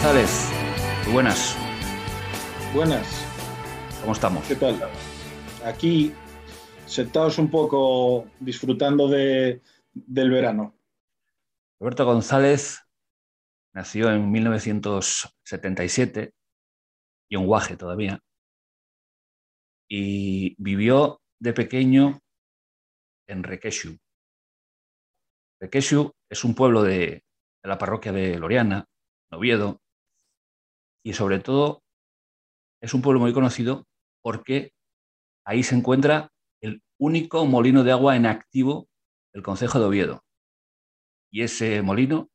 González, muy buenas. Buenas. ¿Cómo estamos? ¿Qué tal? Aquí, sentados un poco, disfrutando de, del verano. Roberto González nació en 1977, y un guaje todavía, y vivió de pequeño en Requeshu. Requeshu es un pueblo de, de la parroquia de Loriana, Oviedo, y sobre todo es un pueblo muy conocido porque ahí se encuentra el único molino de agua en activo del Concejo de Oviedo. Y ese molino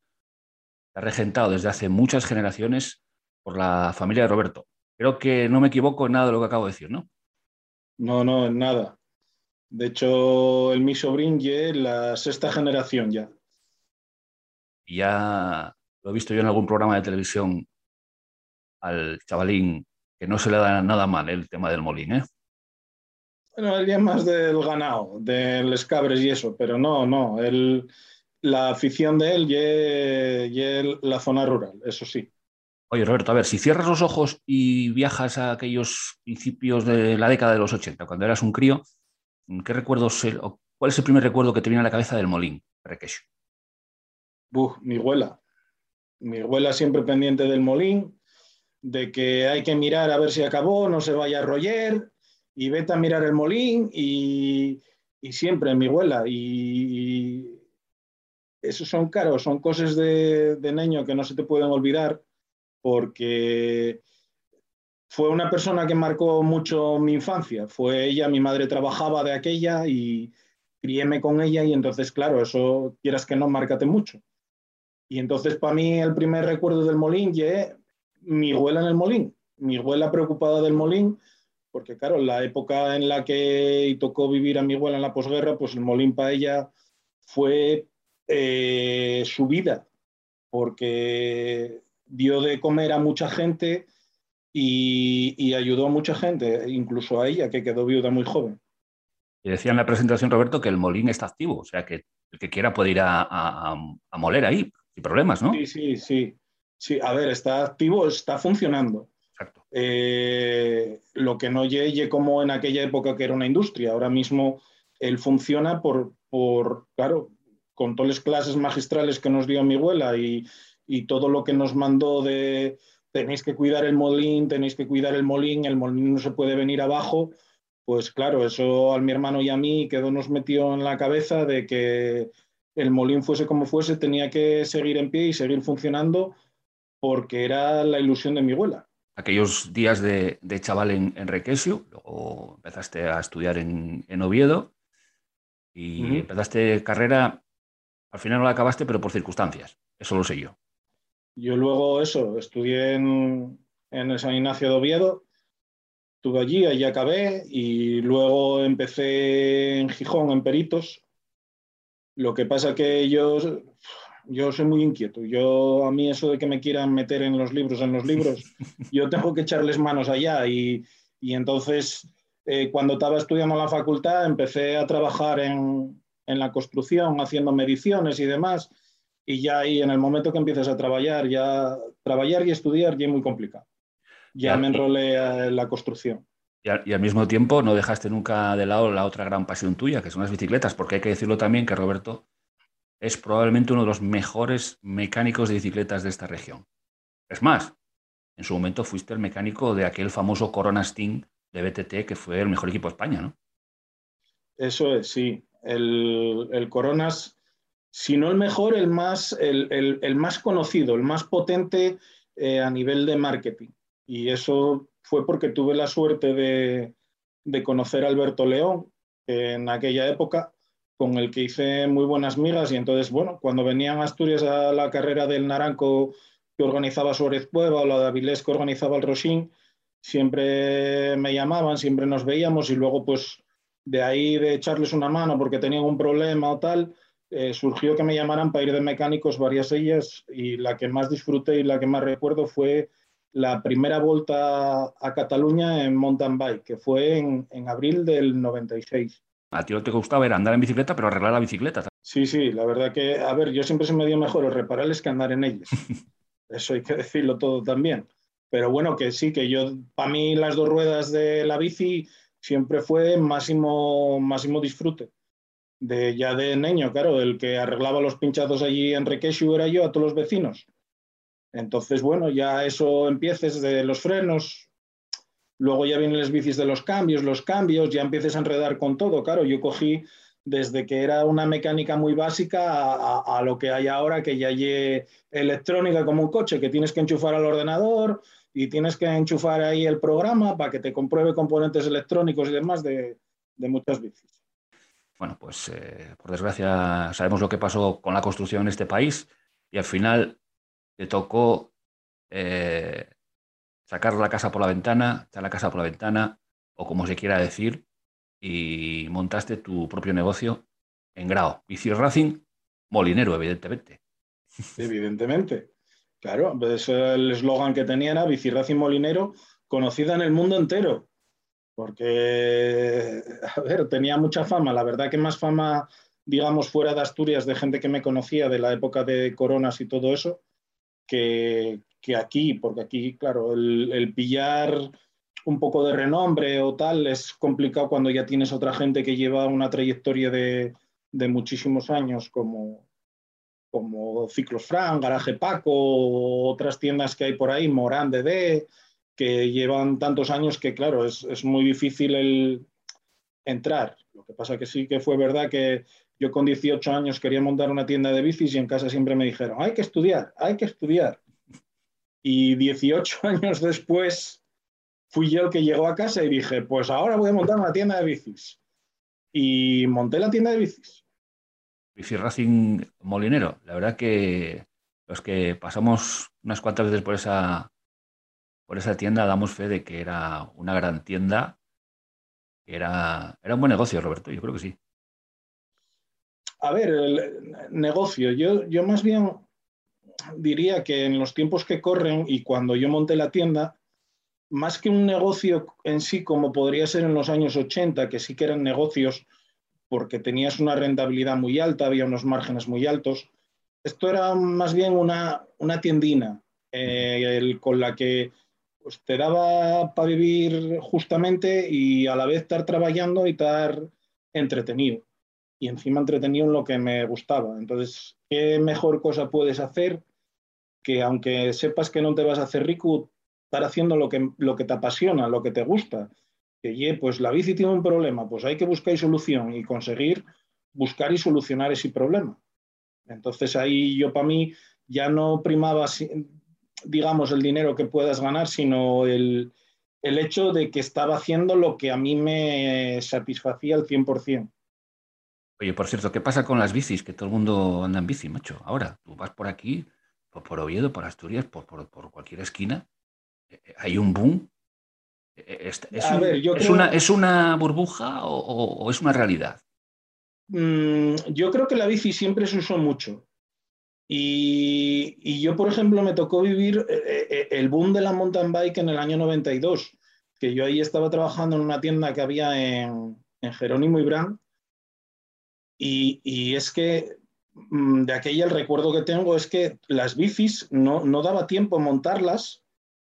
está regentado desde hace muchas generaciones por la familia de Roberto. Creo que no me equivoco en nada de lo que acabo de decir, ¿no? No, no, en nada. De hecho, el mi sobrín la sexta generación ya. Y ya lo he visto yo en algún programa de televisión al chavalín que no se le da nada mal el tema del molín, ¿eh? Bueno, el día más del ganado, del escabres y eso, pero no, no. La afición de él y, y la zona rural, eso sí. Oye, Roberto, a ver, si cierras los ojos y viajas a aquellos principios de la década de los 80, cuando eras un crío, ¿qué recuerdos, o cuál es el primer recuerdo que te viene a la cabeza del Molín, Requecho? Buf, mi abuela. Mi abuela siempre pendiente del Molín, de que hay que mirar a ver si acabó, no se vaya a roller, y vete a mirar el Molín, y, y siempre mi abuela. Y, y esos son caros, son cosas de, de niño que no se te pueden olvidar porque fue una persona que marcó mucho mi infancia. Fue ella, mi madre trabajaba de aquella y criéme con ella y entonces, claro, eso quieras que no, márcate mucho. Y entonces para mí el primer recuerdo del Molín es mi abuela en el Molín, mi abuela preocupada del Molín, porque claro, la época en la que tocó vivir a mi abuela en la posguerra, pues el Molín para ella fue eh, su vida, porque dio de comer a mucha gente y, y, ayudó a mucha gente, incluso a ella, que quedó viuda muy joven. Y decía en la presentación, Roberto, que el molín está activo, o sea, que el que quiera puede ir a, a, a moler ahí, sin problemas, ¿no? Sí, sí, sí. Sí, a ver, está activo, está funcionando. Exacto. Eh, lo que no llegue como en aquella época que era una industria, ahora mismo él funciona por, por claro, con todas las clases magistrales que nos dio mi abuela y, y todo lo que nos mandó de tenéis que cuidar el molín, tenéis que cuidar el molín, el molín no se puede venir abajo, pues claro, eso a mi hermano y a mí quedó nos metió en la cabeza de que el molín fuese como fuese, tenía que seguir en pie y seguir funcionando porque era la ilusión de mi abuela. Aquellos días de, de chaval en, en, Requesio, luego empezaste a estudiar en, en Oviedo y uh -huh. empezaste carrera, al final no la acabaste, pero por circunstancias, eso lo sé yo. Yo luego eso, estudié en, en el San Ignacio de Oviedo, estuve allí, allí acabé y luego empecé en Gijón, en Peritos. Lo que pasa que yo, yo soy muy inquieto. Yo, a mí eso de que me quieran meter en los libros, en los libros, yo tengo que echarles manos allá y, y entonces eh, cuando estaba estudiando en la facultad empecé a trabajar en, en la construcción, haciendo mediciones y demás y ya ahí en el momento que empiezas a trabajar, ya trabajar y estudiar ya es muy complicado. Ya, me enrolé en la construcción. Y al, y al, mismo tiempo no dejaste nunca de lado la otra gran pasión tuya, que son las bicicletas, porque hay que decirlo también que Roberto es probablemente uno de los mejores mecánicos de bicicletas de esta región. Es más, en su momento fuiste el mecánico de aquel famoso Corona Sting de BTT, que fue el mejor equipo de España, ¿no? Eso es, sí. El, Coronas si no el mejor, el más, el, más conocido, el más potente eh, a nivel de marketing. Y eso fue porque tuve la suerte de conocer a Alberto León en aquella época, con el que hice muy buenas migas. Y entonces, bueno, cuando venían a Asturias a la carrera del Naranco que organizaba Suárez Cueva o la de Avilés que organizaba el Rosín, siempre me llamaban, siempre nos veíamos y luego, pues, de ahí de echarles una mano porque tenían un problema o tal, eh, surgió que me llamaran para ir de mecánicos varias ellas y la que más disfruté y la que más recuerdo fue la primera vuelta a Cataluña en mountain bike, que fue en, en abril del 96. A ti lo que te gustaba era andar en bicicleta, pero arreglar la bicicleta. Sí, sí, la verdad que, a ver, yo siempre se me dio mejor repararles que andar en ellas. eso hay que decirlo todo también. Pero bueno, que sí, que yo, para mí las dos ruedas de la bici siempre fue máximo, máximo disfrute. De, ya de niño, claro, el que arreglaba los pinchazos allí en Requeshu era yo a todos los vecinos. Entonces, bueno, ya eso empieces de los frenos, luego ya vienen las bicis de los cambios, los cambios, ya empieces a enredar con todo. Claro, yo cogí desde que era una mecánica muy básica a, lo que hay ahora, que ya hay electrónica como un coche, que tienes que enchufar al ordenador y tienes que enchufar ahí el programa para que te compruebe componentes electrónicos y demás de, muchas bicis. Bueno, pues eh, por desgracia sabemos lo que pasó con la construcción en este país y al final te tocó eh, sacar la casa por la ventana, echar la casa por la ventana, o como se quiera decir, y montaste tu propio negocio en grado. Bici Racing, molinero, evidentemente. Evidentemente. Claro, pues el eslogan que tenía era Bici Racing Molinero, conocida en el mundo entero. Porque, a ver, tenía mucha fama. La verdad que más fama, digamos, fuera de Asturias, de gente que me conocía de la época de Coronas y todo eso, que, aquí, porque aquí, claro, el pillar un poco de renombre o tal, es complicado cuando ya tienes otra gente que lleva una trayectoria de, muchísimos años como, como Ciclos Fran, Garaje Paco, otras tiendas que hay por ahí, Morán de que llevan tantos años que, claro, es, muy difícil el entrar. Lo que pasa que sí que fue verdad que yo con 18 años quería montar una tienda de bicis y en casa siempre me dijeron, hay que estudiar, hay que estudiar. Y 18 años después fui yo el que llegó a casa y dije, pues ahora voy a montar una tienda de bicis. Y monté la tienda de bicis. Bici Racing Molinero. La verdad que los que pasamos unas cuantas veces por esa, por esa tienda damos fe de que era una gran tienda. Era, era un buen negocio, Roberto, yo creo que sí. A ver, el negocio. Yo, yo más bien diría que en los tiempos que corren y cuando yo monté la tienda, más que un negocio en sí, como podría ser en los años 80, que sí que eran negocios porque tenías una rentabilidad muy alta, había unos márgenes muy altos, esto era más bien una, tiendina eh, con la que pues, te daba para vivir justamente y a la vez estar trabajando y estar entretenido. Y encima entretenido en lo que me gustaba. Entonces, ¿qué mejor cosa puedes hacer que aunque sepas que no te vas a hacer rico, estar haciendo lo que, lo que te apasiona, lo que te gusta. Que, pues la bici tiene un problema, pues hay que buscar solución y conseguir buscar y solucionar ese problema. Entonces ahí yo para mí ya no primaba, digamos, el dinero que puedas ganar, sino el, el hecho de que estaba haciendo lo que a mí me satisfacía al 100%. Oye, por cierto, ¿qué pasa con las bicis? Que todo el mundo anda en bici, macho. Ahora, tú vas por aquí, por, por Oviedo, por Asturias, por, por, por cualquier esquina hay un boom. ¿Es, una, ¿Es, una, burbuja o, es una realidad? Mm, yo creo que la bici siempre se usó mucho. Y, yo, por ejemplo, me tocó vivir eh, eh, el boom de la mountain bike en el año 92, que yo ahí estaba trabajando en una tienda que había en, Jerónimo y Brand. Y, es que de aquella el recuerdo que tengo es que las bicis no, no daba tiempo montarlas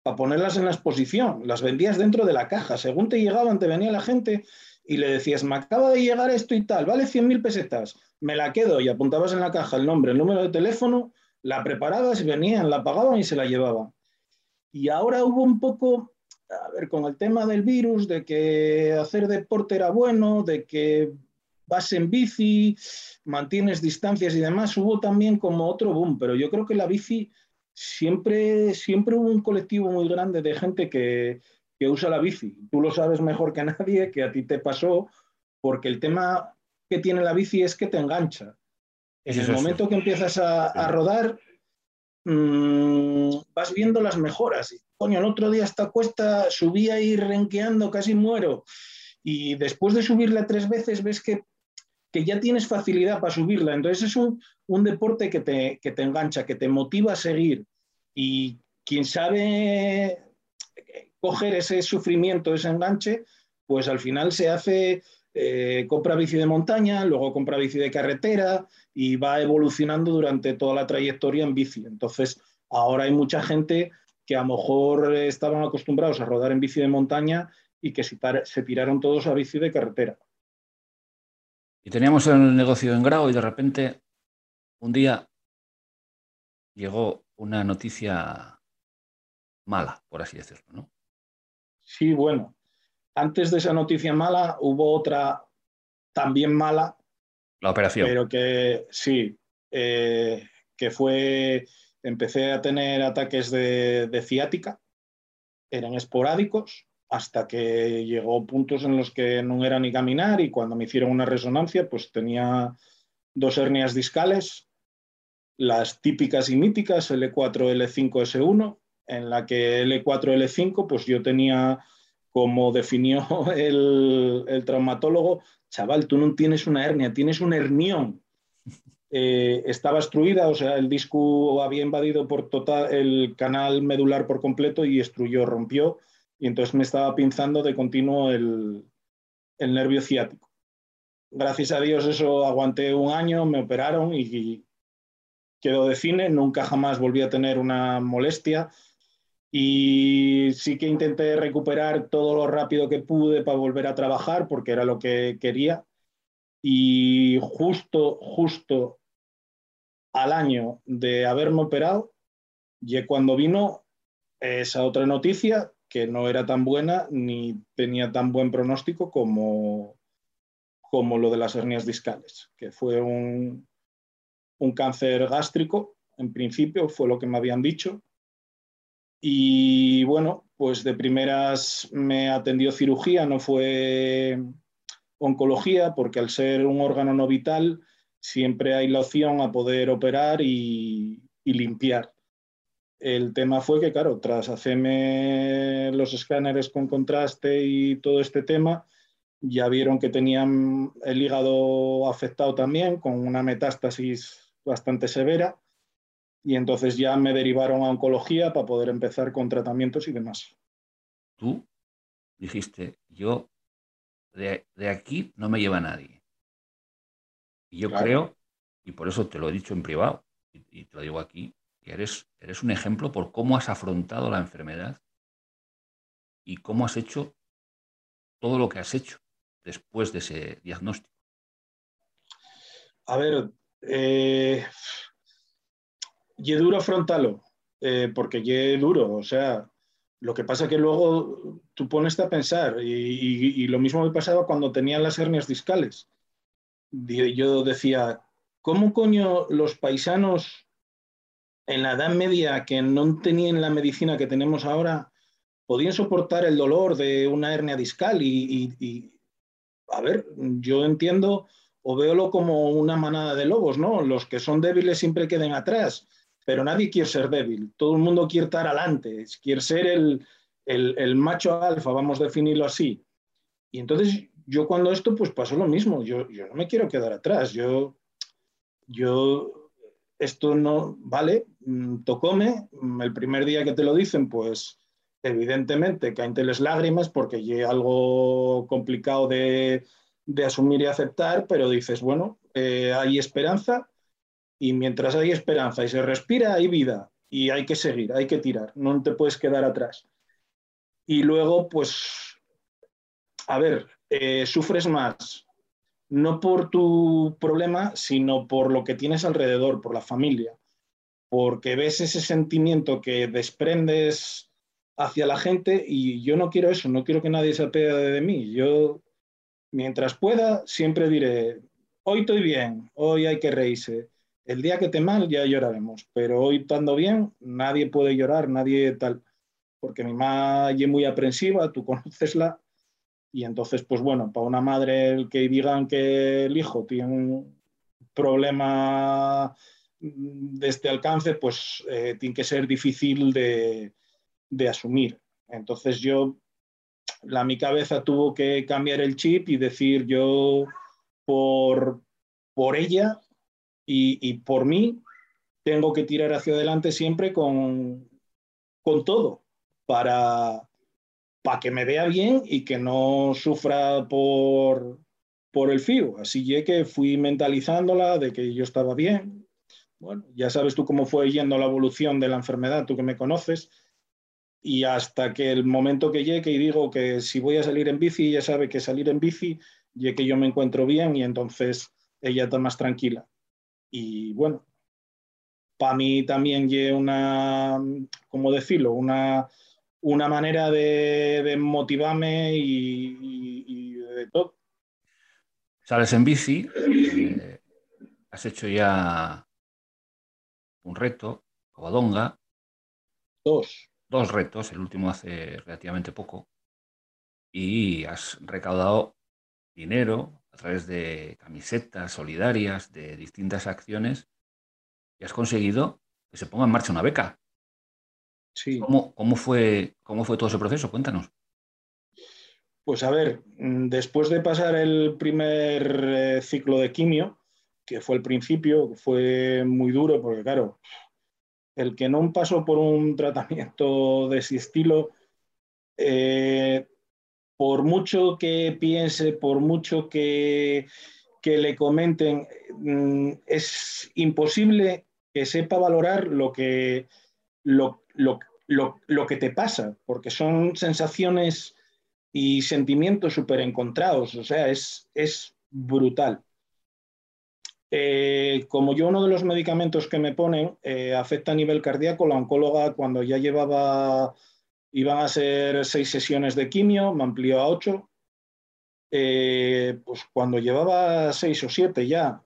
para ponerlas en la exposición. Las vendías dentro de la caja. Según te llegaban, te venía la gente y le decías, me acaba de llegar esto y tal, vale 100.000 pesetas, me la quedo y apuntabas en la caja el nombre, el número de teléfono, la preparabas venían, la pagaban y se la llevaban. Y ahora hubo un poco, a ver, con el tema del virus, de que hacer deporte era bueno, de que vas en bici, mantienes distancias y demás, hubo también como otro boom, pero yo creo que la bici siempre, siempre hubo un colectivo muy grande de gente que, usa la bici. Tú lo sabes mejor que nadie, que a ti te pasó, porque el tema que tiene la bici es que te engancha. En el momento que empiezas a, rodar, mm, vas viendo las mejoras. Coño, el otro día esta cuesta subí ahí renqueando, casi muero. Y después de subirla tres veces, ves que, ya tienes facilidad para subirla. Entonces es un, un deporte que te, que te engancha, que te motiva a seguir. Y quien sabe coger ese sufrimiento, ese enganche, pues al final se hace, eh, compra bici de montaña, luego compra bici de carretera y va evolucionando durante toda la trayectoria en bici. Entonces, Ahora hay mucha gente que a lo mejor estaban acostumbrados a rodar en bici de montaña y que se, tiraron todos a bici de carretera. Y teníamos el negocio en grado y de repente un día llegó una noticia mala, por así decirlo, ¿no? Sí, bueno, antes de esa noticia mala hubo otra también mala. La operación. Pero que sí, eh, que fue, empecé a tener ataques de, ciática, eran esporádicos, hasta que llegó puntos en los que no era ni caminar y cuando me hicieron una resonancia, pues tenía dos hernias discales, las típicas y míticas L4, L5, S1, en la que L4, L5, pues yo tenía, como definió el, el traumatólogo, chaval, tú no tienes una hernia, tienes un hernión. Eh, estaba obstruida, o sea, el disco había invadido por total el canal medular por completo y destruyó, rompió, y entonces me estaba pinzando de continuo el, el nervio ciático. Gracias a Dios eso aguanté un año, me operaron y, quedó de cine, nunca jamás volví a tener una molestia y sí que intenté recuperar todo lo rápido que pude para volver a trabajar porque era lo que quería y justo, justo al año de haberme operado, y cuando vino esa otra noticia que no era tan buena ni tenía tan buen pronóstico como, como lo de las hernias discales, que fue un, un cáncer gástrico, en principio, fue lo que me habían dicho. Y bueno, pues de primeras me atendió cirugía, no fue oncología, porque al ser un órgano no vital, siempre hay la opción a poder operar y, limpiar. El tema fue que, claro, tras hacerme los escáneres con contraste y todo este tema, ya vieron que tenían el hígado afectado también, con una metástasis bastante severa, y entonces ya me derivaron a oncología para poder empezar con tratamientos y demás. Tú dijiste, yo de, aquí no me lleva nadie. Y yo creo, y por eso te lo he dicho en privado, y, te lo digo aquí, que eres, eres un ejemplo por cómo has afrontado la enfermedad y cómo has hecho todo lo que has hecho después de ese diagnóstico. A ver, eh, y duro afrontalo, eh, porque y duro, o sea, lo que pasa que luego tú pones a pensar, y, lo mismo me pasaba cuando tenía las hernias discales yo decía, ¿cómo coño los paisanos en la Edad Media que no tenían la medicina que tenemos ahora podían soportar el dolor de una hernia discal? Y, a ver, yo entiendo o veolo como una manada de lobos, ¿no? Los que son débiles siempre queden atrás, pero nadie quiere ser débil, todo el mundo quiere estar adelante, quiere ser el, el macho alfa, vamos a definirlo así. Y entonces yo cuando esto, pues pasó lo mismo, yo, yo no me quiero quedar atrás, yo, yo, esto no, vale, mm, tocóme, mm, el primer día que te lo dicen, pues evidentemente caen las lágrimas porque es algo complicado de, de, asumir y aceptar, pero dices, bueno, eh, hay esperanza y mientras hay esperanza y se respira, hay vida y hay que seguir, hay que tirar, no te puedes quedar atrás. Y luego, pues, a ver, eh, sufres más, no por tu problema, sino por lo que tienes alrededor, por la familia, porque ves ese sentimiento que desprendes hacia la gente y yo no quiero eso, no quiero que nadie se apede de mí. Yo, mientras pueda, siempre diré, hoy estoy bien, hoy hay que reírse. El día que te mal ya lloraremos, pero hoy estando bien, nadie puede llorar, nadie tal, porque mi madre es muy aprensiva, tú conocesla, y entonces, pues bueno, para una madre el que digan que el hijo tiene un problema de este alcance, pues eh, tiene que ser difícil de, asumir. Entonces yo, la mi cabeza tuvo que cambiar el chip y decir yo por, por ella y, y por mí tengo que tirar hacia adelante siempre con, con todo para, para que me vea bien y que no sufra por, por el FIO. Así que fui mentalizándola de que yo estaba bien, bueno, ya sabes tú cómo fue yendo la evolución de la enfermedad, tú que me conoces, y hasta que el momento que llegue y digo que si voy a salir en bici, ella sabe que salir en bici, y que yo me encuentro bien y entonces ella está más tranquila. Y bueno, para mí también lleva una, ¿cómo decirlo? Una, una manera de, motivarme y, de todo. Sales en bici, eh, has hecho ya un reto, Covadonga. Dos. Dos retos, el último hace relativamente poco. Y has recaudado dinero a través de camisetas solidarias, de distintas acciones, y has conseguido que se ponga en marcha una beca. Sí. ¿Cómo, cómo, fue, ¿Cómo fue todo ese proceso? Cuéntanos. Pues a ver, mm, después de pasar el primer eh, ciclo de quimio, que fue el principio, fue muy duro, porque claro, el que no pasó por un tratamiento de ese estilo, eh, por mucho que piense, por mucho que, que le comenten, mm, es imposible que sepa valorar lo que, lo, lo, lo, que te pasa, porque son sensaciones y sentimientos súper encontrados, o sea, es, es brutal. Eh, como yo uno de los medicamentos que me ponen eh, afecta a nivel cardíaco, la oncóloga cuando ya llevaba, iban a ser seis sesiones de quimio, me amplió a ocho. Eh, pues cuando llevaba seis o siete ya,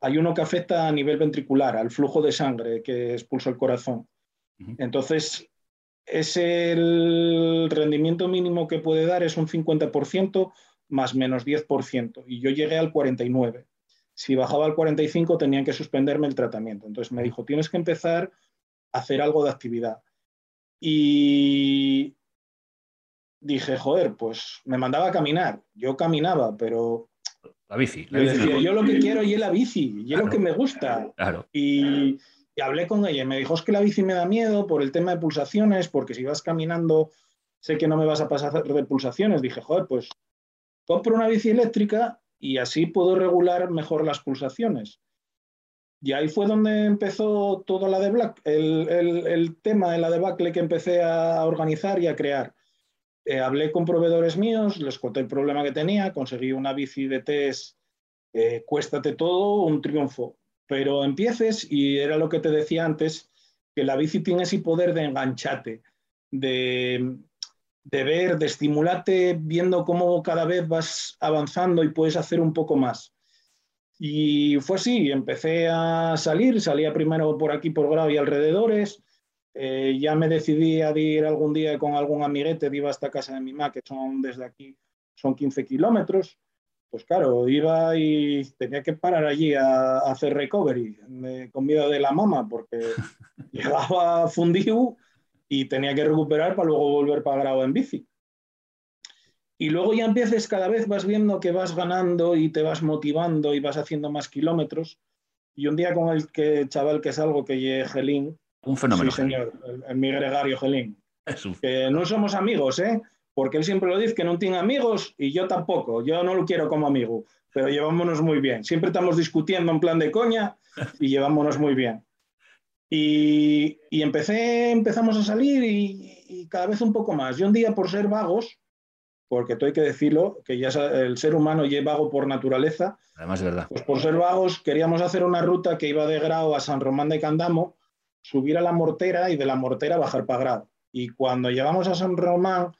hay uno que afecta a nivel ventricular, al flujo de sangre que expulsa el corazón. Entonces, es el rendimiento mínimo que puede dar es un 50% más menos 10%, y yo llegué al 49%. Si bajaba al 45% tenían que suspenderme el tratamiento. Entonces me dijo, tienes que empezar a hacer algo de actividad. Y dije, joder, pues me mandaba a caminar. Yo caminaba, pero... La bici. yo decía, yo lo que quiero y es la bici, y es lo que me gusta. Claro. Y, y hablé con ella y me dijo, es que la bici me da miedo por el tema de pulsaciones, porque si vas caminando sé que no me vas a pasar de pulsaciones. Dije, joder, pues compro una bici eléctrica y así puedo regular mejor las pulsaciones. Y ahí fue donde empezó todo la de Black, el, tema de la debacle que empecé a organizar y a crear. Eh, hablé con proveedores míos, les conté el problema que tenía, conseguí una bici de test, eh, cuéstate todo, un triunfo pero empieces, y era lo que te decía antes, que la bici tiene ese poder de engancharte, de, ver, de estimularte viendo cómo cada vez vas avanzando y puedes hacer un poco más. Y fue así, empecé a salir, salía primero por aquí, por Grau y alrededores, eh, ya me decidí a ir algún día con algún amiguete, iba hasta casa de mi mamá, que son desde aquí, son 15 kilómetros, pues claro, iba y tenía que parar allí a, hacer recovery de comida de la mama porque llegaba fundido y tenía que recuperar para luego volver para grado en bici. Y luego ya empieces, cada vez vas viendo que vas ganando y te vas motivando y vas haciendo más kilómetros. Y un día con el que, chaval que es algo que llegue Gelín. Un fenómeno. Sí, señor, el, mi gregario Gelín. Que no somos amigos, ¿eh? porque él siempre lo dice que no tiene amigos y yo tampoco, yo no lo quiero como amigo, pero llevámonos muy bien. Siempre estamos discutiendo en plan de coña y llevámonos muy bien. Y, empecé, empezamos a salir y, cada vez un poco más. Y un día por ser vagos, porque tú hay que decirlo, que ya el ser humano ya es vago por naturaleza. Además, es verdad. Pues por ser vagos queríamos hacer una ruta que iba de Grau a San Román de Candamo, subir a la Mortera y de la Mortera bajar para Grau. Y cuando llegamos a San Román,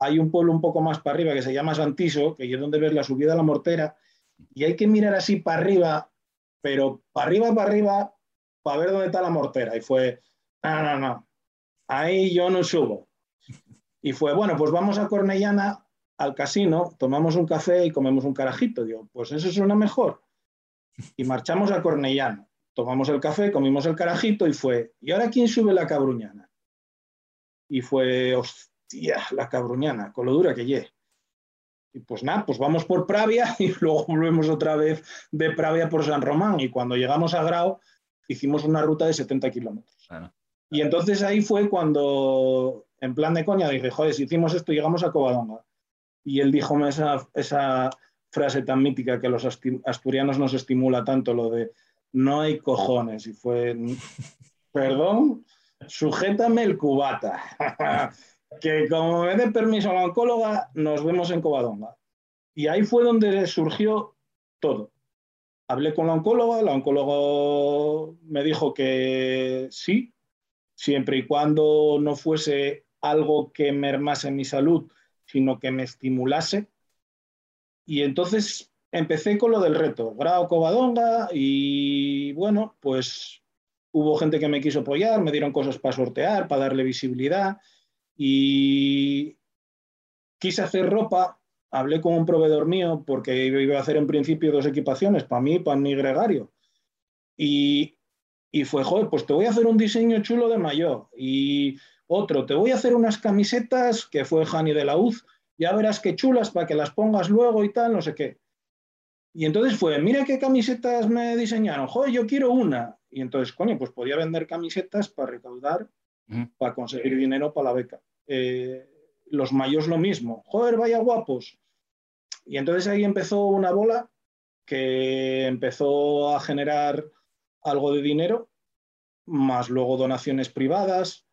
hay un pueblo un poco más para arriba que se llama Santiso, que es donde ves la subida a la mortera, y hay que mirar así para arriba, pero para arriba, para arriba, para ver dónde está la mortera. Y fue, no, no, no, ahí yo no subo. Y fue, bueno, pues vamos a Cornellana al casino, tomamos un café y comemos un carajito. Digo, pues eso suena mejor. Y marchamos a Cornellana. Tomamos el café, comimos el carajito y fue, ¿y ahora quién sube la cabruñana? Y fue, tía, la cabruñana, con lo dura que llegue. Y pues nada, pues vamos por Pravia y luego volvemos otra vez de Pravia por San Román. Y cuando llegamos a Grau, hicimos una ruta de 70 kilómetros. Y entonces ahí fue cuando, en plan de coña, dije, joder, si hicimos esto, llegamos a Covadonga. Y él dijo esa, esa frase tan mítica que los asturianos nos estimula tanto, lo de no hay cojones. Y fue, perdón, sujétame el cubata. que como me dé permiso a la oncóloga, nos vemos en Covadonga. Y ahí fue donde surgió todo. Hablé con la oncóloga, la oncóloga me dijo que sí, siempre y cuando no fuese algo que mermase mi salud, sino que me estimulase. Y entonces empecé con lo del reto, grado Covadonga, y bueno, pues hubo gente que me quiso apoyar, me dieron cosas para sortear, para darle visibilidad, y quise hacer ropa, hablé con un proveedor mío porque iba a hacer en principio dos equipaciones, para mí y para mi gregario. Y, y fue, joder, pues te voy a hacer un diseño chulo de mayor. Y otro, te voy a hacer unas camisetas, que fue Jani de la UZ, ya verás qué chulas para que las pongas luego y tal, no sé qué. Y entonces fue, mira qué camisetas me diseñaron, joder, yo quiero una. Y entonces, coño, pues podía vender camisetas para recaudar, para conseguir dinero para la beca. Eh, los mayos lo mismo, joder, vaya guapos. Y entonces ahí empezó una bola que empezó a generar algo de dinero, más luego donaciones privadas,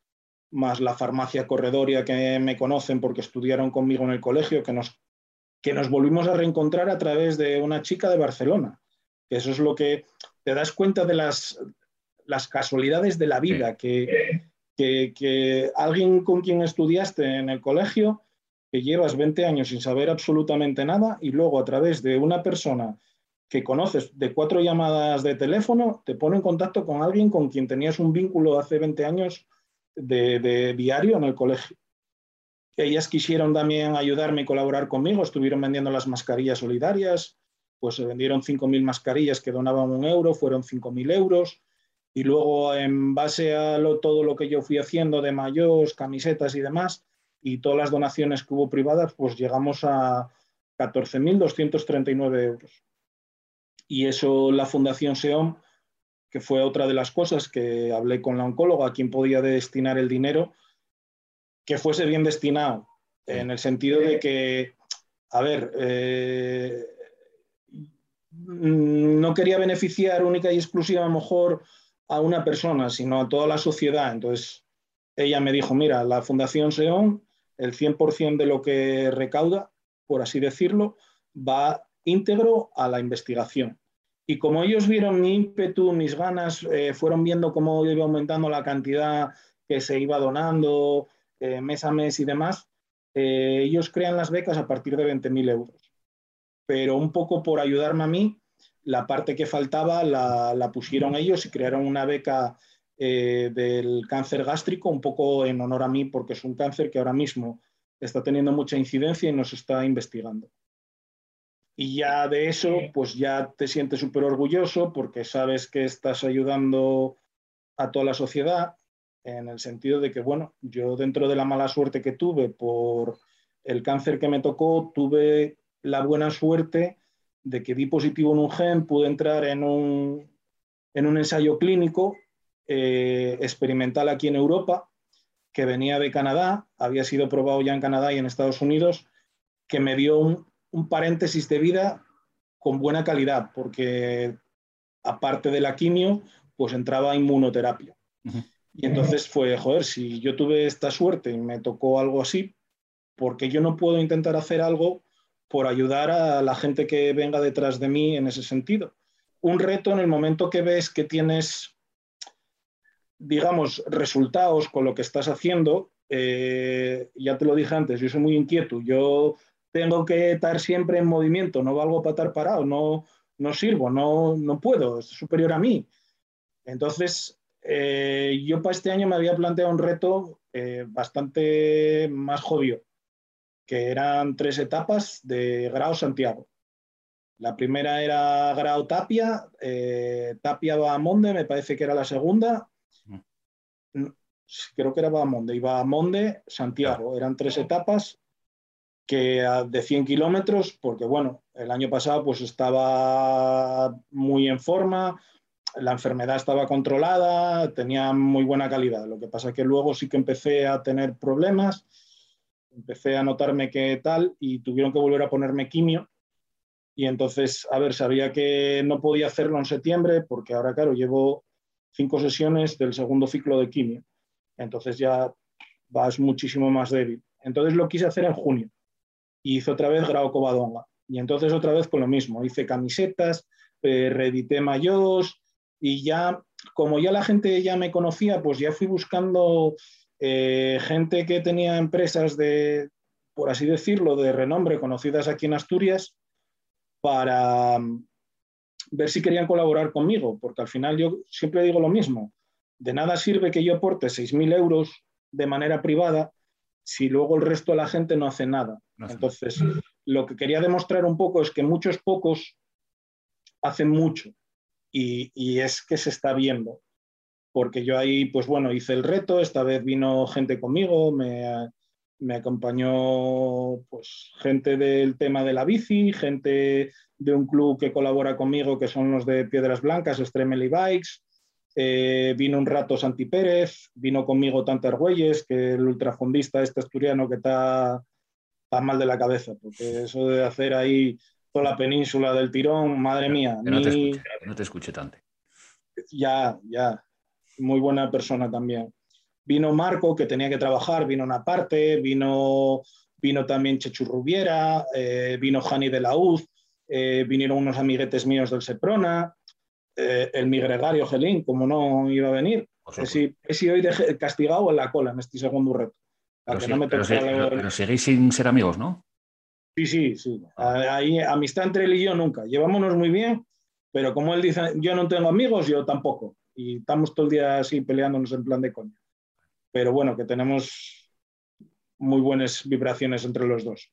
más la farmacia corredoria que me conocen porque estudiaron conmigo en el colegio, que nos, que nos volvimos a reencontrar a través de una chica de Barcelona. Eso es lo que te das cuenta de las, las casualidades de la vida, que, que, alguien con quien estudiaste en el colegio, que llevas 20 años sin saber absolutamente nada y luego a través de una persona que conoces de cuatro llamadas de teléfono, te pone en contacto con alguien con quien tenías un vínculo hace 20 años de, diario en el colegio. Ellas quisieron también ayudarme y colaborar conmigo, estuvieron vendiendo las mascarillas solidarias, pues se vendieron 5.000 mascarillas que donaban un euro, fueron 5.000 euros y luego en base a todo lo que yo fui haciendo de mayos, camisetas y demás, y todas las donaciones que hubo privadas, pues llegamos a 14.239 euros. Y eso la Fundación SEOM, que fue otra de las cosas que hablé con la oncóloga, a quien podía destinar el dinero, que fuese bien destinado, en el sentido de que, a ver, eh, no quería beneficiar única y exclusiva a lo mejor a una persona, sino a toda la sociedad. Entonces, ella me dijo, mira, la Fundación SEON, el 100% de lo que recauda, por así decirlo, va íntegro a la investigación. Y como ellos vieron mi ímpetu, mis ganas, eh, fueron viendo cómo iba aumentando la cantidad que se iba donando eh, mes a mes y demás, eh, ellos crean las becas a partir de 20.000 euros. Pero un poco por ayudarme a mí, la parte que faltaba la, pusieron ellos y crearon una beca eh, del cáncer gástrico, un poco en honor a mí, porque es un cáncer que ahora mismo está teniendo mucha incidencia y nos está investigando. Y ya de eso, pues ya te sientes súper orgulloso porque sabes que estás ayudando a toda la sociedad en el sentido de que, bueno, yo dentro de la mala suerte que tuve por el cáncer que me tocó, tuve la buena suerte de que di positivo en un gen, pude entrar en un, en un ensayo clínico eh, experimental aquí en Europa, que venía de Canadá, había sido probado ya en Canadá y en Estados Unidos, que me dio un, paréntesis de vida con buena calidad, porque aparte de la quimio, pues entraba inmunoterapia. Y entonces fue, joder, si yo tuve esta suerte y me tocó algo así, porque yo no puedo intentar hacer algo por ayudar a la gente que venga detrás de mí en ese sentido. Un reto en el momento que ves que tienes, digamos, resultados con lo que estás haciendo, eh, ya te lo dije antes, yo soy muy inquieto, yo tengo que estar siempre en movimiento, no valgo para estar parado, no, no sirvo, no, no puedo, es superior a mí. Entonces, eh, yo para este año me había planteado un reto eh, bastante más jodido que eran tres etapas de Grau Santiago. La primera era Grau Tapia, eh, Tapia Bahamonde, me parece que era la segunda. Creo que era Bahamonde y Bahamonde, Santiago. Eran tres etapas que de 100 kilómetros, porque bueno, el año pasado pues estaba muy en forma, la enfermedad estaba controlada, tenía muy buena calidad. Lo que pasa es que luego sí que empecé a tener problemas empecé a notarme que tal y tuvieron que volver a ponerme quimio Y entonces, a ver, sabía que no podía hacerlo en septiembre porque ahora, claro, llevo cinco sesiones del segundo ciclo de quimio. Entonces ya vas muchísimo más débil. Entonces lo quise hacer en junio y hice otra vez grado Covadonga. Y entonces otra vez con lo mismo, hice camisetas, eh, reedité mayos y ya, como ya la gente ya me conocía, pues ya fui buscando eh, gente que tenía empresas de, por así decirlo, de renombre conocidas aquí en Asturias para mm, ver si querían colaborar conmigo, porque al final yo siempre digo lo mismo, de nada sirve que yo aporte 6.000 euros de manera privada si luego el resto de la gente no hace nada. Entonces, lo que quería demostrar un poco es que muchos pocos hacen mucho y, es que se está viendo. Porque yo ahí, pues bueno, hice el reto, esta vez vino gente conmigo, me, me acompañó pues gente del tema de la bici, gente de un club que colabora conmigo, que son los de Piedras Blancas, Extremely Bikes, eh, vino un rato Santi Pérez, vino conmigo Tante Argüelles, que el ultrafondista este asturiano que está, mal de la cabeza, porque eso de hacer ahí toda la península del tirón, madre mía. no, te escuche, no te escuche tanto. Ya, ya. Muy buena persona también. Vino Marco, que tenía que trabajar, vino una parte, vino, vino también Chechu Rubiera, eh, vino Jani de la UZ, eh, vinieron unos amiguetes míos del Seprona, eh, el mi gregario Gelín, como no iba a venir. He si hoy castigado en la cola en este segundo reto. Pero, seguís sin ser amigos, ¿no? Sí, sí, sí. Ahí, amistad entre él y yo nunca. Llevámonos muy bien, pero como él dice, yo no tengo amigos, yo tampoco. Y estamos todo el día así peleándonos en plan de coña. Pero bueno, que tenemos muy buenas vibraciones entre los dos.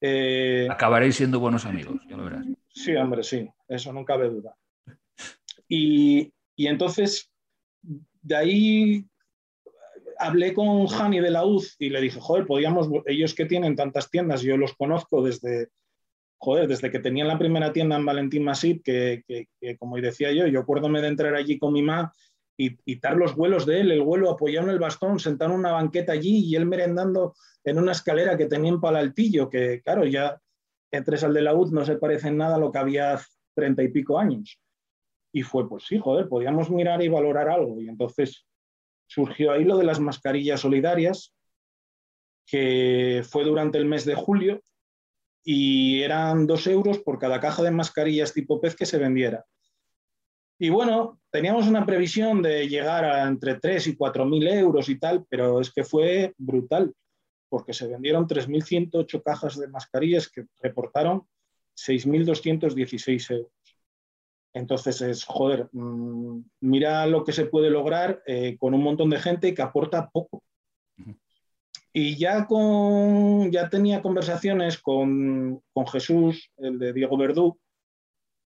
Eh, Acabaréis siendo buenos amigos, ya lo verás. Sí, hombre, sí, eso no cabe duda. Y, entonces, de ahí hablé con Jani de la UZ y le dije, joder, podíamos, ellos que tienen tantas tiendas, yo los conozco desde, joder, desde que tenían la primera tienda en Valentín Masip, que, como decía yo, yo acuérdome de entrar allí con mi mamá y, y los vuelos de él, el vuelo apoyado en el bastón, sentado en una banqueta allí y él merendando en una escalera que tenía en Palaltillo, que claro, ya entre al de la UZ no se parece en nada a lo que había treinta y pico años. Y fue, pues sí, joder, podíamos mirar y valorar algo. Y entonces surgió ahí lo de las mascarillas solidarias, que fue durante el mes de julio y eran dos euros por cada caja de mascarillas tipo pez que se vendiera. Y bueno, teníamos una previsión de llegar a entre 3 y 4 mil euros y tal, pero es que fue brutal, porque se vendieron 3.108 cajas de mascarillas que reportaron 6.216 euros. Entonces es, joder, mm, mira lo que se puede lograr eh, con un montón de gente que aporta poco. Y ya, con, ya tenía conversaciones con, Jesús, el de Diego Verdú,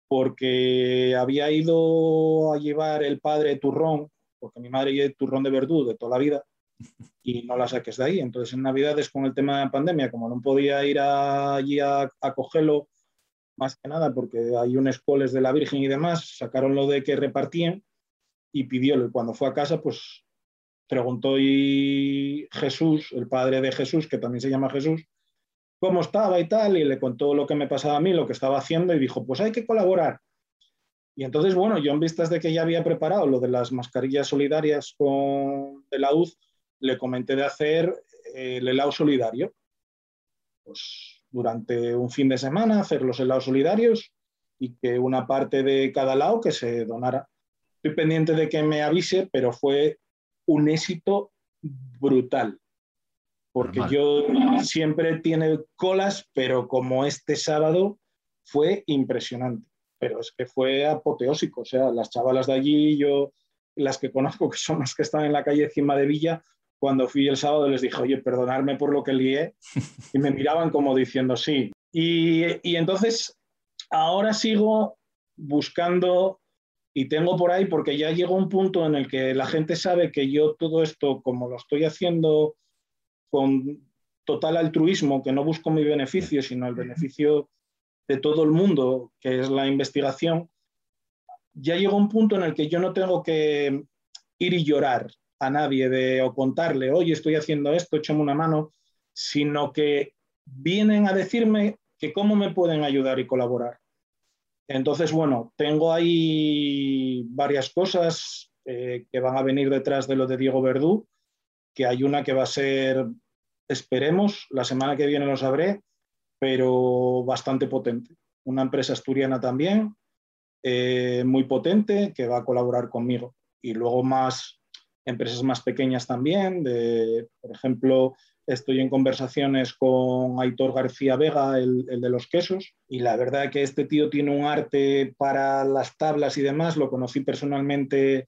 porque había ido a llevar el padre turrón, porque mi madre lleva turrón de Verdú de toda la vida, y no la saques de ahí. Entonces en Navidades con el tema de la pandemia, como no podía ir allí a, a cogerlo más que nada porque hay un escoles de la Virgen y demás, sacaron lo de que repartían y pidiólo. Cuando fue a casa, pues preguntó y Jesús, el padre de Jesús, que también se llama Jesús, cómo estaba y tal, y le contó lo que me pasaba a mí, lo que estaba haciendo, y dijo, pues hay que colaborar. Y entonces, bueno, yo en vistas de que ya había preparado lo de las mascarillas solidarias con, de la le comenté de hacer el helado solidario. Pues durante un fin de semana, hacer los helados solidarios y que una parte de cada lado que se donara. Estoy pendiente de que me avise, pero fue un éxito brutal. Porque yo siempre tiene colas, pero como este sábado fue impresionante. Pero es que fue apoteósico. O sea, las chavalas de allí, yo, las que conozco, que son las que están en la calle encima de Villa, cuando fui el sábado les dije, oye, perdonadme por lo que lié, y me miraban como diciendo sí. Y, entonces ahora sigo buscando y tengo por ahí, porque ya llegó un punto en el que la gente sabe que yo todo esto, como lo estoy haciendo con total altruismo, que no busco mi beneficio, sino el beneficio de todo el mundo, que es la investigación, ya llegó un punto en el que yo no tengo que ir y llorar a nadie de, o contarle, oye, estoy haciendo esto, échame una mano, sino que vienen a decirme que cómo me pueden ayudar y colaborar. Entonces, bueno, tengo ahí varias cosas eh, que van a venir detrás de lo de Diego Verdú, que hay una que va a ser, esperemos, la semana que viene lo sabré, pero bastante potente. Una empresa asturiana también, eh, muy potente, que va a colaborar conmigo. Y luego más empresas más pequeñas también, de, por ejemplo, estoy en conversaciones con Aitor García Vega, el, de los quesos, y la verdad que este tío tiene un arte para las tablas y demás, lo conocí personalmente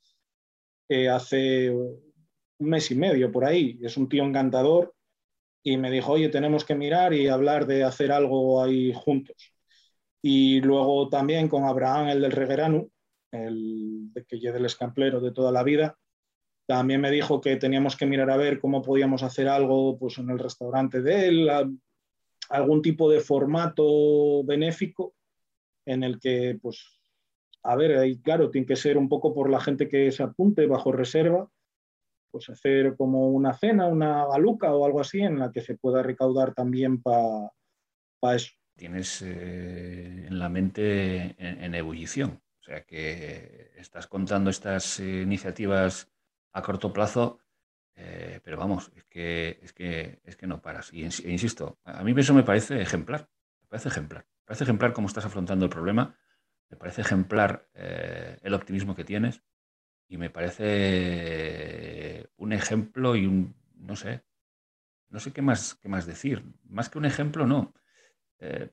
eh, hace un mes y medio por ahí, es un tío encantador y me dijo, oye, tenemos que mirar y hablar de hacer algo ahí juntos. Y luego también con Abraham, el del Reguerano, el que lleve el escamplero de toda la vida, también me dijo que teníamos que mirar a ver cómo podíamos hacer algo pues, en el restaurante de él, algún tipo de formato benéfico en el que, pues, a ver, ahí claro, tiene que ser un poco por la gente que se apunte bajo reserva, pues hacer como una cena, una galuca o algo así en la que se pueda recaudar también para eso. Tienes eh, en la mente en, ebullición, o sea que estás contando estas eh, iniciativas a corto plazo, eh, pero vamos, es que, es, que, es que no paras. Y e insisto, a mí eso me parece ejemplar, me parece ejemplar, me parece ejemplar cómo estás afrontando el problema, me parece ejemplar el optimismo que tienes y me parece un ejemplo y un, no sé, no sé qué más, qué más decir. Más que un ejemplo, no. Eh,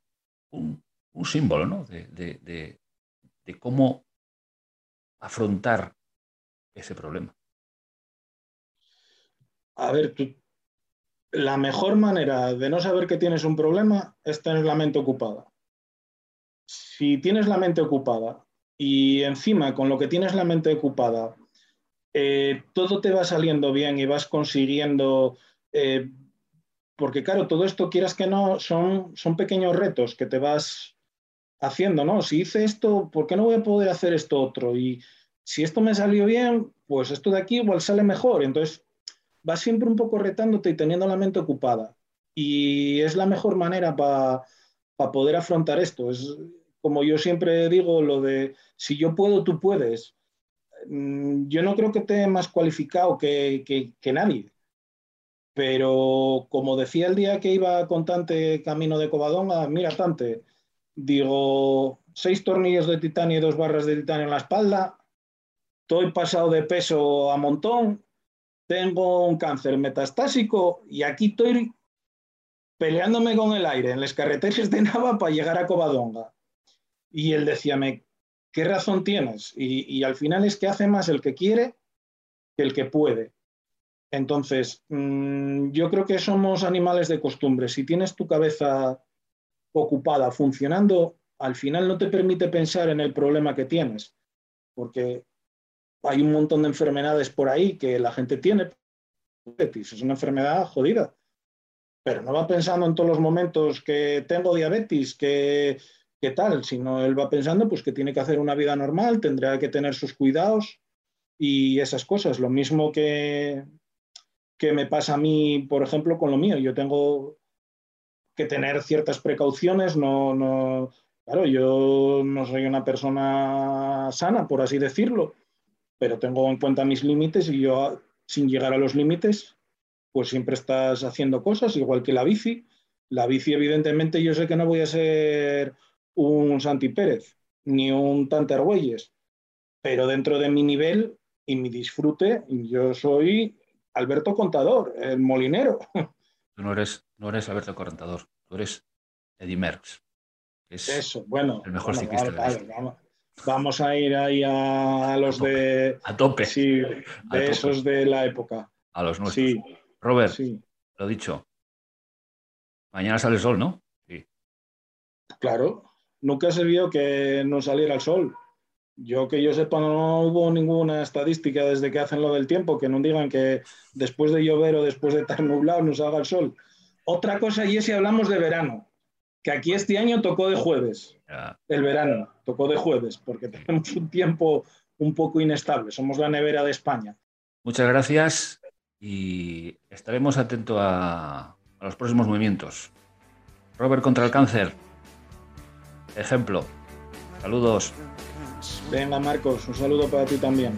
un, símbolo, ¿no? De, cómo afrontar ese problema. A ver, la mejor manera de no saber que tienes un problema es tener la mente ocupada. Si tienes la mente ocupada y encima con lo que tienes la mente ocupada, eh, todo te va saliendo bien y vas consiguiendo, eh, porque claro, todo esto quieras que no, son, son pequeños retos que te vas haciendo, ¿no? Si hice esto, ¿por qué no voy a poder hacer esto otro? Y si esto me salió bien, pues esto de aquí igual sale mejor. Entonces, vas siempre un poco retándote y teniendo la mente ocupada. Y es la mejor manera para poder afrontar esto. Es, como yo siempre digo, lo de si yo puedo, tú puedes. Mm, yo no creo que esté más cualificado que, nadie. Pero como decía el día que iba con Tante camino de Covadonga, mira Tante, digo, seis tornillos de titanio y dos barras de titanio en la espalda, estoy pasado de peso a montón, tengo un cáncer metastásico y aquí estoy peleándome con el aire en las carreteras de Nava para llegar a Covadonga. Y él decía, me, ¿qué razón tienes? Y, al final es que hace más el que quiere que el que puede. Entonces, mm, yo creo que somos animales de costumbre. Si tienes tu cabeza ocupada, funcionando, al final no te permite pensar en el problema que tienes, porque hay un montón de enfermedades por ahí que la gente tiene. Es una enfermedad jodida, pero no va pensando en todos los momentos que tengo diabetes, que qué tal, sino él va pensando pues que tiene que hacer una vida normal, tendrá que tener sus cuidados y esas cosas. Lo mismo que, que me pasa a mí, por ejemplo, con lo mío. Yo tengo que tener ciertas precauciones, no, no, claro, yo no soy una persona sana, por así decirlo, pero tengo en cuenta mis límites y yo sin llegar a los límites, pues siempre estás haciendo cosas, igual que la bici. La bici, evidentemente, yo sé que no voy a ser un Santi Pérez ni un Tante Argüelles, pero dentro de mi nivel y mi disfrute, yo soy Alberto Contador, el molinero. Tú no eres, no eres Alberto Contador, tú eres Eddie Merckx. Es Eso, bueno. El mejor ciclista vamos, a ir ahí a, los de. A tope. Sí, de esos de la época. A los nuestros. Sí. Robert, sí. lo dicho. Mañana sale el sol, ¿no? Sí. Claro nunca se vio que no saliera el sol. Yo que yo sepa, no hubo ninguna estadística desde que hacen lo del tiempo que no digan que después de llover o después de estar nublado nos haga el sol. Otra cosa y es si hablamos de verano, que aquí este año tocó de jueves, el verano, tocó de jueves, porque tenemos un tiempo un poco inestable, somos la nevera de España. Muchas gracias y estaremos atentos a, a los próximos movimientos. Robert contra el cáncer, ejemplo. Saludos. Venga, Marcos, un saludo para ti también.